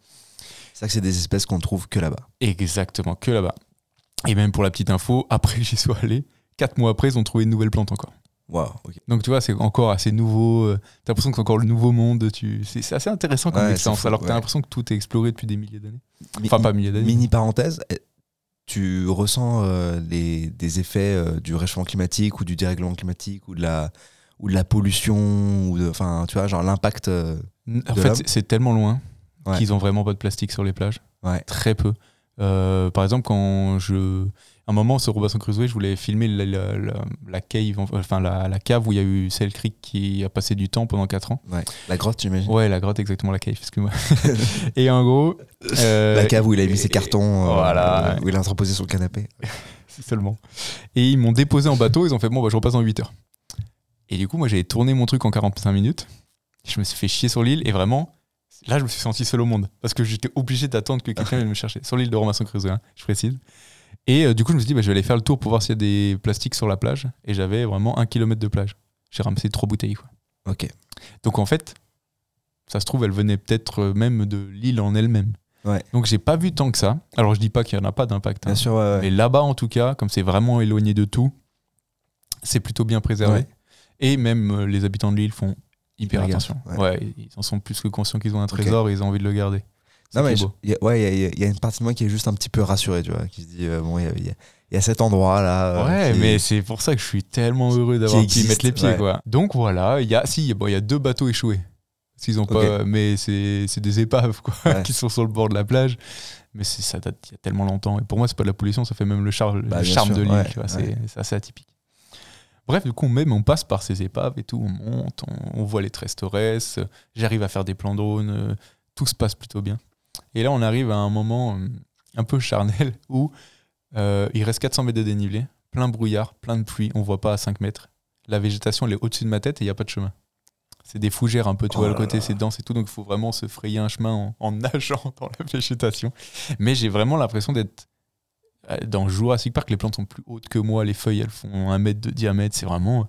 C'est ça que c'est des espèces qu'on trouve que là-bas. Exactement, que là-bas. Et même pour la petite info, après j'y sois allé, quatre mois après, ils ont trouvé une nouvelle plante encore. Wow, Donc tu vois, c'est encore assez nouveau. Euh, t'as l'impression que c'est encore le nouveau monde. Tu... C'est assez intéressant comme expérience. alors que t'as l'impression que tout est exploré depuis des milliers d'années. Enfin, pas milliers d'années. Mini parenthèse, tu ressens euh, les, des effets euh, du réchauffement climatique ou du dérèglement climatique ou de la, ou de la pollution ou enfin tu vois genre l'impact euh, en fait c'est tellement loin qu'ils ont vraiment pas de plastique sur les plages. Très peu. Par exemple quand je un moment sur Robinson Crusoe, je voulais filmer la, la, cave, enfin la, cave où il y a eu Cell Creek qui a passé du temps pendant 4 ans. Ouais. La grotte, tu imagines Ouais, la grotte, exactement, la cave, excuse-moi. et en gros. Euh, la cave où il a mis ses cartons, euh, où il a entreposé sur le canapé. seulement. Et ils m'ont déposé en bateau, ils ont fait bon, bah, je repasse en 8 heures. Et du coup, moi, j'avais tourné mon truc en 45 minutes. Je me suis fait chier sur l'île et vraiment, là, je me suis senti seul au monde parce que j'étais obligé d'attendre que quelqu'un vienne me chercher. Sur l'île de Robinson Crusoe, hein, je précise. Et euh, du coup, je me suis dit, bah, je vais aller faire le tour pour voir s'il y a des plastiques sur la plage. Et j'avais vraiment un kilomètre de plage. J'ai ramassé trois bouteilles. Quoi. Ok. Donc en fait, ça se trouve, elle venait peut-être euh, même de l'île en elle-même. Ouais. Donc j'ai pas vu tant que ça. Alors je dis pas qu'il n'y en a pas d'impact. Hein. Bien sûr, ouais, Mais là-bas, en tout cas, comme c'est vraiment éloigné de tout, c'est plutôt bien préservé. Et même euh, les habitants de l'île font hyper attention. Ouais. ils en sont plus que conscients qu'ils ont un trésor et ils ont envie de le garder. Non, mais il y, ouais, il y, a une partie de moi qui est juste un petit peu rassurée, tu vois, qui se dit, euh, bon, il y, a cet endroit-là. Euh, ouais, mais c'est pour ça que je suis tellement heureux d'avoir pu mettre les pieds, quoi. Donc voilà, il y a, si, bon, il y a deux bateaux échoués. S'ils ont pas, mais c'est des épaves, quoi, qui sont sur le bord de la plage. Mais ça date il y a tellement longtemps. Et pour moi, c'est pas de la pollution, ça fait même le, bah, charme de l'île, c'est assez atypique. Bref, du coup, même on passe par ces épaves et tout, on monte, on, voit les Trestores, j'arrive à faire des plans drone, euh, tout se passe plutôt bien. Et là, on arrive à un moment euh, un peu charnel où euh, il reste 400 mètres de dénivelé, plein brouillard, plein de pluie, on voit pas à 5 mètres. La végétation, elle est au-dessus de ma tête et il n'y a pas de chemin. C'est des fougères un peu, tu vois, le oh côté, c'est dense et tout, donc il faut vraiment se frayer un chemin en, nageant dans la végétation. Mais j'ai vraiment l'impression d'être euh, dans Jurassic Park, les plantes sont plus hautes que moi, les feuilles, elles font un mètre de diamètre, c'est vraiment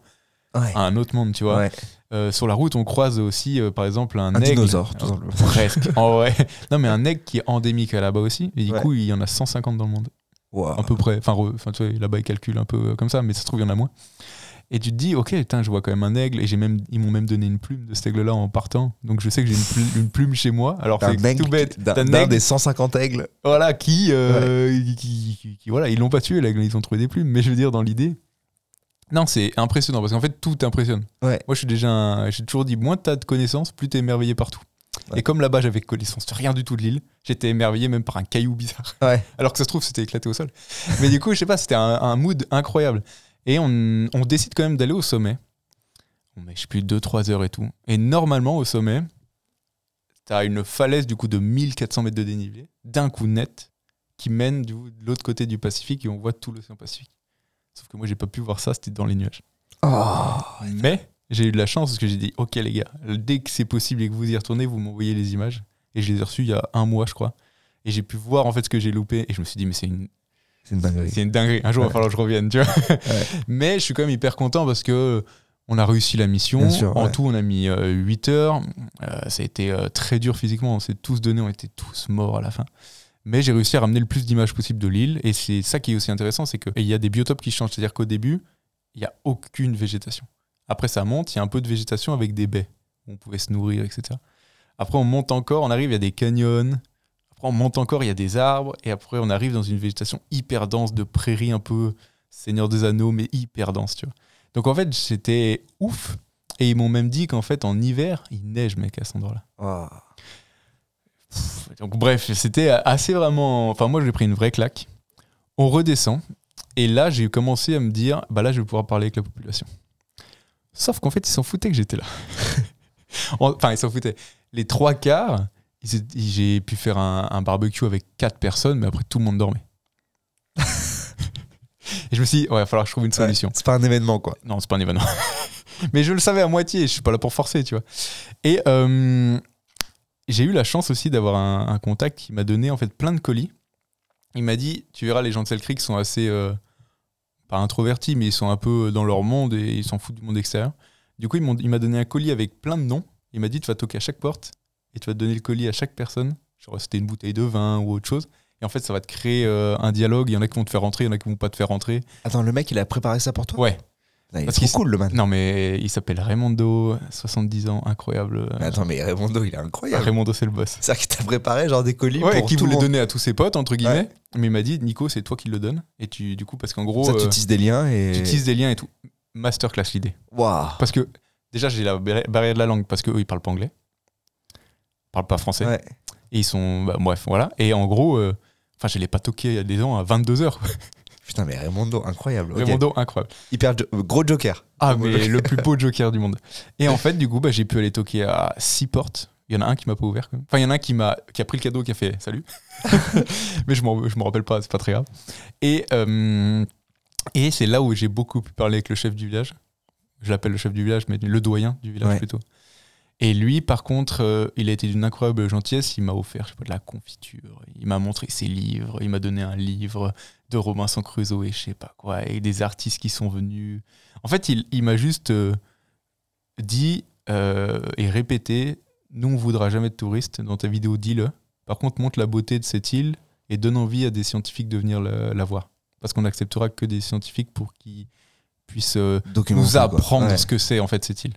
un autre monde, tu vois. Euh, sur la route, on croise aussi, par exemple, un, un aigle. dinosaure, tout simplement. Presque. oh, ouais. Non, mais un aigle qui est endémique là-bas aussi. Et du coup, il y en a 150 dans le monde. À peu près. Enfin, enfin tu vois, là-bas, ils calculent un peu comme ça, mais ça se trouve, il y en a moins. Et tu te dis, ok, putain, je vois quand même un aigle, et j'ai même, ils m'ont même donné une plume de cet aigle-là en partant. Donc je sais que j'ai une, plume, chez moi. Alors c'est tout bête. D'un des 150 aigles. Voilà, qui, euh, qui, voilà, ils l'ont pas tué l'aigle, ils ont trouvé des plumes. Mais je veux dire, dans l'idée, non, c'est impressionnant parce qu'en fait, tout impressionne. Ouais. Moi, je suis déjà, j'ai toujours dit, moins tu as de connaissances, plus tu es émerveillé partout. Et comme là-bas, j'avais connaissance de rien du tout de l'île, j'étais émerveillé même par un caillou bizarre. Ouais. Alors que ça se trouve, c'était éclaté au sol. Mais du coup, je sais pas, c'était un, un, mood incroyable. Et on, on décide quand même d'aller au sommet. On met, je sais plus, 2-3 heures et tout. Et normalement, au sommet, tu as une falaise du coup de 1400 mètres de dénivelé, d'un coup net, qui mène de l'autre côté du Pacifique et on voit tout l'océan Pacifique. Sauf que moi, j'ai pas pu voir ça, c'était dans les nuages. Oh, Mais j'ai eu de la chance parce que j'ai dit, ok les gars, dès que c'est possible et que vous y retournez, vous m'envoyez les images. Et je les ai reçues il y a un mois, je crois. Et j'ai pu voir en fait ce que j'ai loupé. Et je me suis dit, mais c'est une c'est une dinguerie. C'est une dinguerie. Un jour, il va falloir que je revienne, tu vois. Mais je suis quand même hyper content parce que on a réussi la mission. en tout, on a mis 8 euh, heures. Euh, ça a été euh, très dur physiquement. On s'est tous donnés, on était tous morts à la fin. Mais j'ai réussi à ramener le plus d'images possible de l'île. Et c'est ça qui est aussi intéressant, c'est qu'il y a des biotopes qui changent. C'est-à-dire qu'au début, il n'y a aucune végétation. Après, ça monte, il y a un peu de végétation avec des baies. Où on pouvait se nourrir, etc. Après, on monte encore, on arrive, il y a des canyons, après, on monte encore, il y a des arbres, et après, on arrive dans une végétation hyper dense de prairies un peu Seigneur des Anneaux, mais hyper dense, tu vois. Donc en fait, c'était ouf. Et ils m'ont même dit qu'en fait, en hiver, il neige, mec, à cet endroit-là. Donc bref, c'était assez vraiment... Enfin, moi, j'ai pris une vraie claque. On redescend, et là, j'ai commencé à me dire, bah là, je vais pouvoir parler avec la population. Sauf qu'en fait, ils s'en foutaient que j'étais là. enfin, ils s'en foutaient. Les trois quarts, j'ai pu faire un, barbecue avec quatre personnes, mais après tout le monde dormait. et je me suis dit, ouais, il va falloir que je trouve une solution. c'est pas un événement, quoi. Non, c'est pas un événement. mais je le savais à moitié, je suis pas là pour forcer, tu vois. Et euh, j'ai eu la chance aussi d'avoir un, contact qui m'a donné en fait plein de colis. Il m'a dit, tu verras, les gens de Creek sont assez, euh, pas introvertis, mais ils sont un peu dans leur monde et ils s'en foutent du monde extérieur. Du coup, il m'a donné un colis avec plein de noms. Il m'a dit, tu vas toquer à chaque porte et tu vas te donner le colis à chaque personne. Genre, c'était une bouteille de vin ou autre chose. Et en fait, ça va te créer euh, un dialogue. Il y en a qui vont te faire rentrer, il y en a qui vont pas te faire rentrer. Attends, le mec, il a préparé ça pour toi? Ouais. Il est trop cool, le man. Non, mais il s'appelle Raimondo, 70 ans, incroyable. Mais attends, mais Raimondo, il est incroyable. Raimondo, c'est le boss. C'est-à-dire qu'il t'a préparé genre des colis ouais, pour qui voulait donner à tous ses potes, entre guillemets. Mais il m'a dit, Nico, c'est toi qui le donne. Et tu, du coup, parce qu'en gros. Ça, tu euh, tisses des liens et. Tu tisses des liens et tout. Masterclass l'idée. Waouh. Parce que, déjà, j'ai la barrière de la langue parce qu'eux, ils parlent pas anglais parlent pas français. Et ils sont. Bah, bref, voilà. Et en gros, euh, enfin, je l'ai pas toqué il y a des ans à 22h. Putain, mais Raimondo, incroyable. Raimondo, incroyable. Hyper gros joker. Ah, mais le plus beau joker du monde. Et en fait, du coup, bah, j'ai pu aller toquer à 6 portes. Il y en a un qui m'a pas ouvert. Quand même. Enfin, il y en a un qui, m'a, qui a pris le cadeau, qui a fait salut. mais je me rappelle pas, c'est pas très grave. Et, euh, et c'est là où j'ai beaucoup pu parler avec le chef du village. Je l'appelle le chef du village, mais le doyen du village plutôt. Et lui, par contre, euh, il a été d'une incroyable gentillesse. Il m'a offert, je sais pas, de la confiture. Il m'a montré ses livres. Il m'a donné un livre de Robinson Crusoe et je sais pas quoi. Et des artistes qui sont venus. En fait, il, m'a juste euh, dit euh, et répété Nous, on voudra jamais de touristes. Dans ta vidéo, dis-le. Par contre, montre la beauté de cette île et donne envie à des scientifiques de venir la, voir. Parce qu'on n'acceptera que des scientifiques pour qu'ils puissent nous apprendre ce que c'est en fait cette île.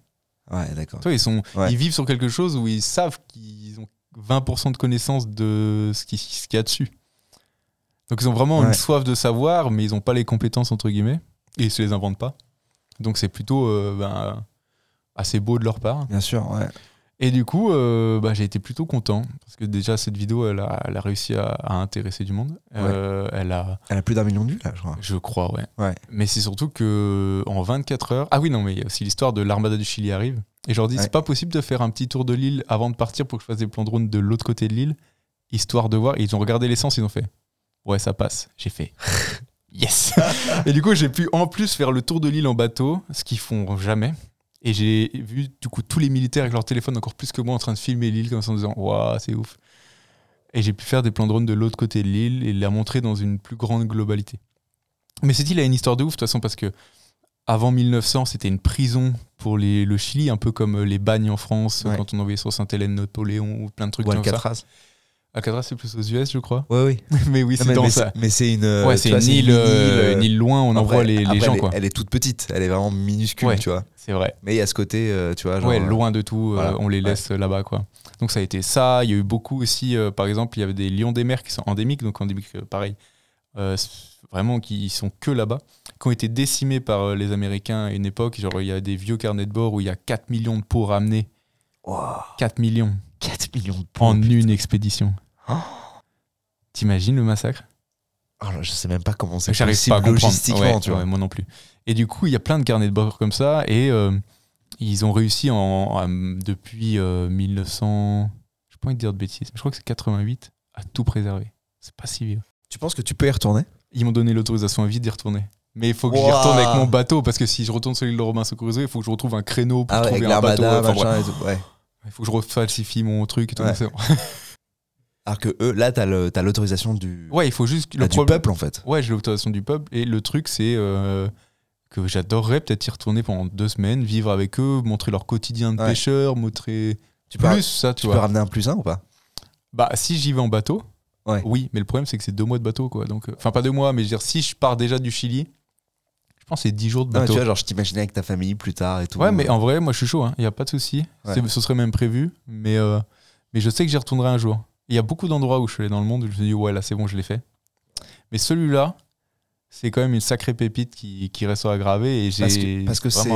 Ouais, d'accord. ils, sont, ils vivent sur quelque chose où ils savent qu'ils ont 20% de connaissance de ce qu'il ce y a dessus. Donc ils ont vraiment une soif de savoir, mais ils n'ont pas les compétences, entre guillemets, et ils ne se les inventent pas. Donc c'est plutôt euh, ben, assez beau de leur part. Bien sûr, ouais. Et du coup, euh, bah, j'ai été plutôt content parce que déjà cette vidéo, elle a, elle a réussi à, intéresser du monde. Euh, elle a, elle a plus d'un million de vues là, je crois. Je crois, ouais. ouais. Mais c'est surtout que en 24 heures. Ah oui, non, mais il y a aussi l'histoire de l'armada du Chili arrive. Et je leur dis, c'est pas possible de faire un petit tour de l'île avant de partir pour que je fasse des plans drone de l'autre côté de l'île. histoire de voir. ils ont regardé l'essence, ils ont fait Ouais, ça passe. J'ai fait Yes Et du coup, j'ai pu en plus faire le tour de l'île en bateau, ce qu'ils font jamais. Et j'ai vu du coup tous les militaires avec leur téléphone encore plus que moi en train de filmer l'île comme ça en disant Waouh, c'est ouf. Et j'ai pu faire des plans de drone de l'autre côté de l'île et la montrer dans une plus grande globalité. Mais cette île a une histoire de ouf de toute façon parce que avant 1900, c'était une prison pour les, le Chili, un peu comme les bagnes en France quand on envoyait sur Sainte-Hélène, Napoléon ou plein de trucs comme Alcatraz. Alcatraz, c'est plus aux US, je crois. Oui, oui. mais oui, c'est dans mais ça. Mais c'est une, ouais, c'est une, île, euh, une île loin, on envoie les, les gens. Elle est, quoi. elle est toute petite, elle est vraiment minuscule, tu vois. C'est vrai. Mais il y a ce côté, euh, tu vois. Genre, ouais, loin de tout, euh, on les laisse là-bas, quoi. Donc ça a été ça. Il y a eu beaucoup aussi, par exemple, il y avait des lions des mers qui sont endémiques, donc endémiques, pareil, vraiment qui sont que là-bas, qui ont été décimés par les Américains à une époque. Genre, il y a des vieux carnets de bord où il y a 4 millions de pots ramenés. Wow. 4 millions. 4 millions de pots. En une expédition. Oh T'imagines le massacre? Alors, je sais même pas comment c'est possible pas logistiquement, tu vois. moi non plus. Et du coup, il y a plein de carnets de bord comme ça, et euh, ils ont réussi en, depuis 1900, euh, je pas envie de dire de bêtises, je crois que c'est 88, à tout préserver. C'est pas si vieux. Tu penses que tu peux y retourner? Ils m'ont donné l'autorisation à vie d'y retourner. Mais il faut que j'y retourne avec mon bateau, parce que si je retourne sur l'île de Robinson Crusoe, il faut que je retrouve un créneau pour ah trouver un bateau. ouais. Il faut que je refalsifie mon truc et tout. Alors que eux, là, t'as l'autorisation du. Ouais, il faut juste. Le du peuple, en fait. Ouais, j'ai l'autorisation du peuple. Et le truc, c'est euh, que j'adorerais peut-être y retourner pendant deux semaines, vivre avec eux, montrer leur quotidien de pêcheur, montrer. Tu plus peux, ça, tu, tu peux ramener un plus un ou pas? Bah, si j'y vais en bateau, oui. Mais le problème, c'est que c'est deux mois de bateau, quoi. Donc, euh, enfin, pas deux mois, mais je veux dire, si je pars déjà du Chili, pense que c'est dix jours de bateau. tu vois, genre, je t'imaginais avec ta famille plus tard et tout. Ouais, mais en vrai, moi, je suis chaud. Il hein. n'y a pas de souci. Ce serait même prévu. Mais, euh, mais je sais que j'y retournerai un jour. Il y a beaucoup d'endroits où je suis allé dans le monde où je me suis dit, ouais, là, c'est bon, je l'ai fait. Mais celui-là, c'est quand même une sacrée pépite qui, qui restera gravée et j'ai parce que c'est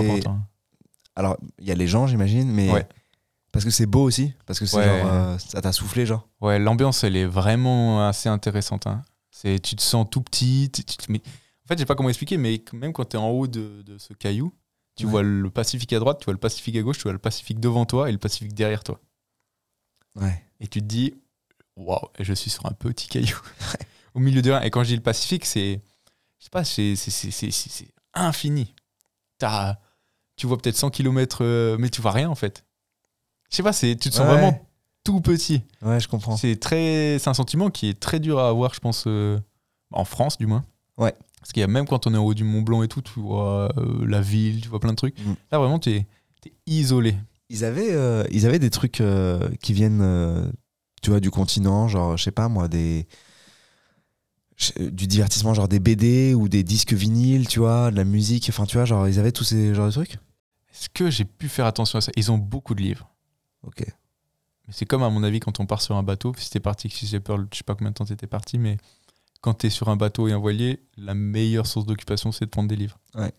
alors il y a les gens j'imagine mais parce que c'est beau aussi parce que c'est genre euh, ça t'a soufflé genre ouais l'ambiance elle est vraiment assez intéressante hein. c'est tu te sens tout petit mais en fait je sais pas comment expliquer mais même quand tu es en haut de, de, ce caillou tu vois le Pacifique à droite tu vois le Pacifique à gauche tu vois le Pacifique devant toi et le Pacifique derrière toi ouais et tu te dis waouh, je suis sur un petit caillou au milieu de rien. Et quand je dis le Pacifique, c'est, je sais pas, c'est, c'est, infini. As, tu vois peut-être 100 km, euh, mais tu vois rien en fait. Je sais pas, c'est, tu te sens vraiment tout petit. Ouais, je comprends. C'est très, c'est un sentiment qui est très dur à avoir, je pense, euh, en France du moins. Ouais. Parce qu'il y a même quand on est en haut du Mont Blanc et tout, tu vois euh, la ville, tu vois plein de trucs. Mm. Là vraiment, tu es, isolé. Ils avaient, ils avaient des trucs qui viennent tu vois, du continent, genre, je sais pas moi, des du divertissement, genre des BD ou des disques vinyles, tu vois, de la musique, enfin, tu vois, genre, ils avaient tous ces genres de trucs Est-ce que j'ai pu faire attention à ça? Ils ont beaucoup de livres. Ok. Mais c'est comme, à mon avis, quand on part sur un bateau, si t'es parti, si j'ai peur, je sais pas combien de temps t'étais parti, mais quand t'es sur un bateau et un voilier, la meilleure source d'occupation, c'est de prendre des livres. Ouais.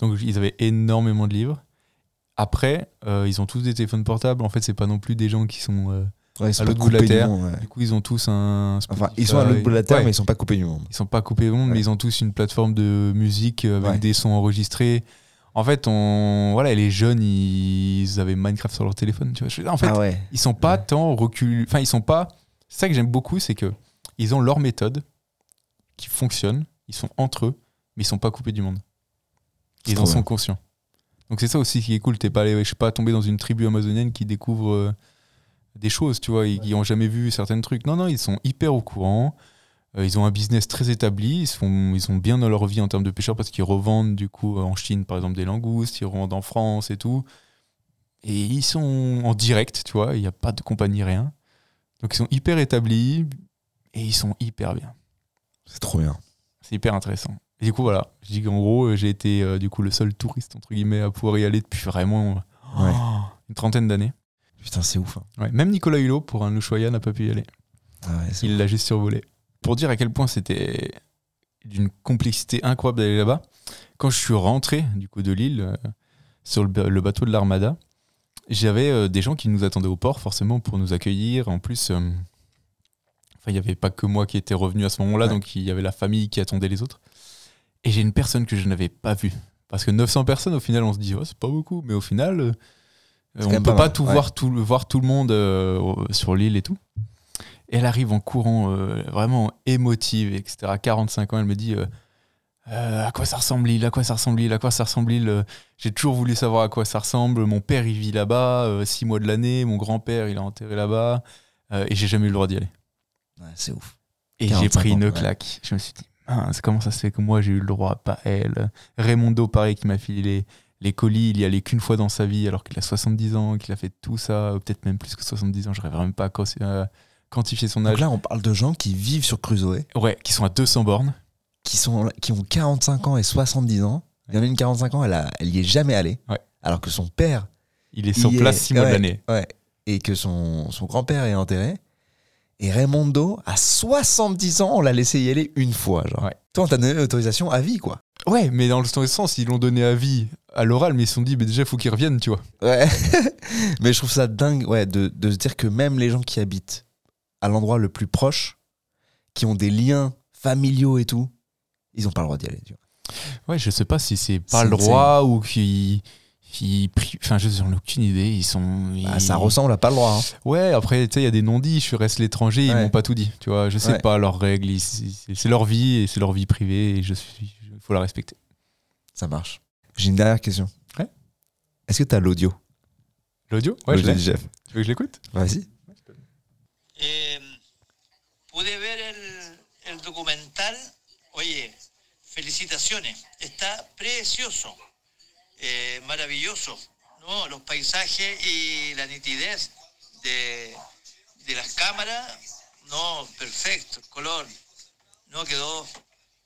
Donc, ils avaient énormément de livres. Après, euh, ils ont tous des téléphones portables. En fait, c'est pas non plus des gens qui sont. Euh, à l'autre bout de la Terre. Du coup, ils ont tous un. Enfin, ils sont à l'autre bout de la Terre, mais ils sont pas coupés du monde. Ils sont pas coupés du monde, mais ils ont tous une plateforme de musique avec des sons enregistrés. En fait, on, voilà, les jeunes, ils avaient Minecraft sur leur téléphone. Tu vois. En fait, ah ils sont pas tant recul. Enfin, ils sont pas. C'est ça que j'aime beaucoup, c'est que ils ont leur méthode qui fonctionne. Ils sont entre eux, mais ils sont pas coupés du monde. Ils en sont conscients. Donc c'est ça aussi qui est cool. T'es pas, je sais pas, tombé dans une tribu amazonienne qui découvre euh, des choses, tu vois, ils n'ont jamais vu certains trucs. Non, non, ils sont hyper au courant. Euh, ils ont un business très établi. Ils sont, ils sont bien dans leur vie en termes de pêcheurs parce qu'ils revendent du coup en Chine, par exemple, des langoustes. Ils revendent en France et tout. Et ils sont en direct, tu vois. Il n'y a pas de compagnie, rien. Donc ils sont hyper établis et ils sont hyper bien. C'est trop bien. C'est hyper intéressant. Et du coup, voilà. Je dis qu'en gros, j'ai été euh, du coup le seul touriste, entre guillemets, à pouvoir y aller depuis vraiment une trentaine d'années. Putain, c'est ouf. Hein. même Nicolas Hulot, pour un Ushuaïa, n'a pas pu y aller. Ah il l'a juste survolé. Pour dire à quel point c'était d'une complexité incroyable d'aller là-bas, quand je suis rentré du coup de l'île euh, sur le, bateau de l'Armada, j'avais euh, des gens qui nous attendaient au port forcément pour nous accueillir. En plus, euh, il n'y avait pas que moi qui étais revenu à ce moment-là, donc il y avait la famille qui attendait les autres. Et j'ai une personne que je n'avais pas vue. Parce que 900 personnes, au final, on se dit, oh, c'est pas beaucoup. Mais au final, on ne peut pas tout voir, tout, voir tout le monde euh, sur l'île et tout. Et elle arrive en courant, vraiment émotive, etc. À 45 ans, elle me dit À quoi ça ressemble l'île À quoi ça ressemble l'île À quoi ça ressemble l'île J'ai toujours voulu savoir à quoi ça ressemble. Mon père, il vit là-bas, six mois de l'année. Mon grand-père, il est enterré là-bas. et j'ai jamais eu le droit d'y aller. C'est ouf. Et j'ai pris une claque. Je me suis dit comment ça se fait que moi j'ai eu le droit, pas elle? Raymondo, pareil, qui m'a filé les, les colis, il y allait qu'une fois dans sa vie alors qu'il a 70 ans, qu'il a fait tout ça, peut-être même plus que 70 ans, je rêverais même pas à euh, quantifier son âge. Donc là, on parle de gens qui vivent sur Crusoe. Ouais, qui sont à 200 bornes. Qui, sont, qui ont 45 ans et 70 ans. Il y en a une 45 ans, elle, a, elle y est jamais allée. Ouais. Alors que son père. Il est sur place 6 mois de l'année. Ouais. Et que son, son grand-père est enterré. Et Raymondo, à 70 ans, on l'a laissé y aller une fois. Genre. Ouais. Toi, on t'a donné l'autorisation à vie, quoi. Ouais, mais dans le sens, ils l'ont donné à vie à l'oral, mais ils se sont dit, mais déjà, il faut qu'ils reviennent, tu vois. Ouais. mais je trouve ça dingue ouais, de, de, se dire que même les gens qui habitent à l'endroit le plus proche, qui ont des liens familiaux et tout, ils n'ont pas le droit d'y aller. Tu vois. Ouais, je sais pas si c'est pas le droit ou qui enfin je n'ai aucune idée ils sont bah, ça ressemble à pas le droit hein. ouais après tu sais il y a des non-dits je reste l'étranger ils m'ont pas tout dit tu vois. Je sais pas leurs règles c'est leur vie et c'est leur vie privée et je suis il faut la respecter. Ça marche. J'ai une dernière question. Ouais. Est-ce que tu as l'audio? L'audio? Ouais je l'ai. tu veux que je l'écoute? Vas-y. Eh, pude ver el, el documental? Oye felicitaciones. Está precioso Eh, maravilloso, ¿no? Los paisajes y la nitidez de, de las cámaras, no, perfecto, color, no, quedó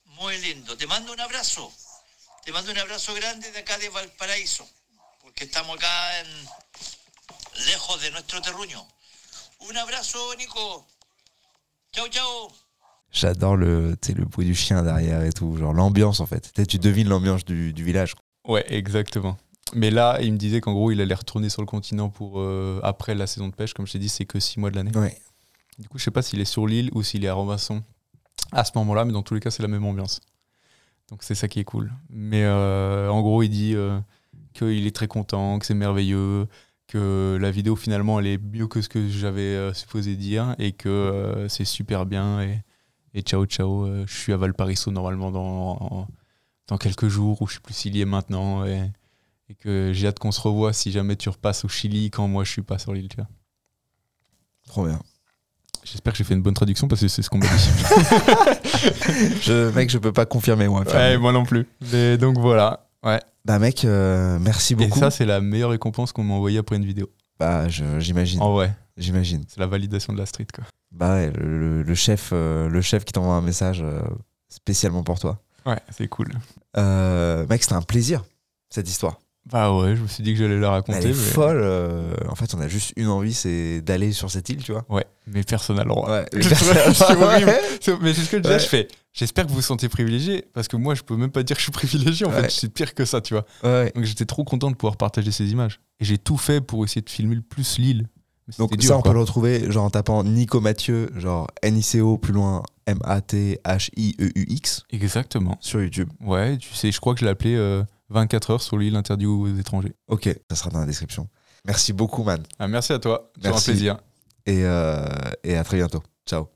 muy lindo. Te mando un abrazo, te mando un abrazo grande de acá de Valparaíso, porque estamos acá lejos de nuestro terruño. Un abrazo, Nico. Ciao, ciao. J'adore le, le bruit du chien derrière et tout, genre l'ambiance en fait. Tu devines l'ambiance du village. Ouais, exactement. Mais là, il me disait qu'en gros, il allait retourner sur le continent pour euh, après la saison de pêche. Comme je t'ai dit, c'est que 6 mois de l'année. Ouais. Du coup, je sais pas s'il est sur l'île ou s'il est à Robinson à ce moment-là, mais dans tous les cas, c'est la même ambiance. Donc c'est ça qui est cool. Mais euh, en gros, il dit euh, qu'il est très content, que c'est merveilleux, que la vidéo finalement, elle est mieux que ce que j'avais supposé dire et que c'est super bien. Et, et ciao, ciao. je suis à Valparaiso normalement dans dans quelques jours, ou je sais plus s'il y est maintenant, et, que j'ai hâte qu'on se revoie si jamais tu repasses au Chili quand moi je suis pas sur l'île, tu vois. Trop bien. J'espère que j'ai fait une bonne traduction parce que c'est ce qu'on m'a dit. je, mec, je peux pas confirmer moi. Ouais, moi non plus. Mais donc voilà. Ouais. Bah mec, euh, merci beaucoup. Et ça, c'est la meilleure récompense qu'on m'a envoyée après une vidéo. Bah j'imagine. En vrai. J'imagine. C'est la validation de la street quoi. Bah ouais, le, chef, euh, le chef qui t'envoie un message euh, spécialement pour toi. Ouais, c'est cool. Euh, mec, c'était un plaisir, cette histoire. Bah ouais, je me suis dit que j'allais la raconter. Elle est folle. Euh, en fait, on a juste une envie, c'est d'aller sur cette île, tu vois. Ouais, mais personne n'a le droit. Ouais, mais c'est ce que je je fais. J'espère que vous vous sentez privilégié, parce que moi, je peux même pas dire que je suis privilégié. En fait, c'est pire que ça, tu vois. Donc j'étais trop content de pouvoir partager ces images. Et j'ai tout fait pour essayer de filmer le plus l'île. Donc ça, on peut le retrouver genre en tapant Nico Mathieu, genre N-I-C-O plus loin M-A-T-H-I-E-U-X. Exactement. Sur YouTube. Ouais, tu sais, je crois que je l'ai appelé 24 euh, heures sur l'île interdite aux étrangers. Ok, ça sera dans la description. Merci beaucoup, man. Ah, merci à toi. C'est un plaisir. Et, euh, et à très bientôt. Ciao.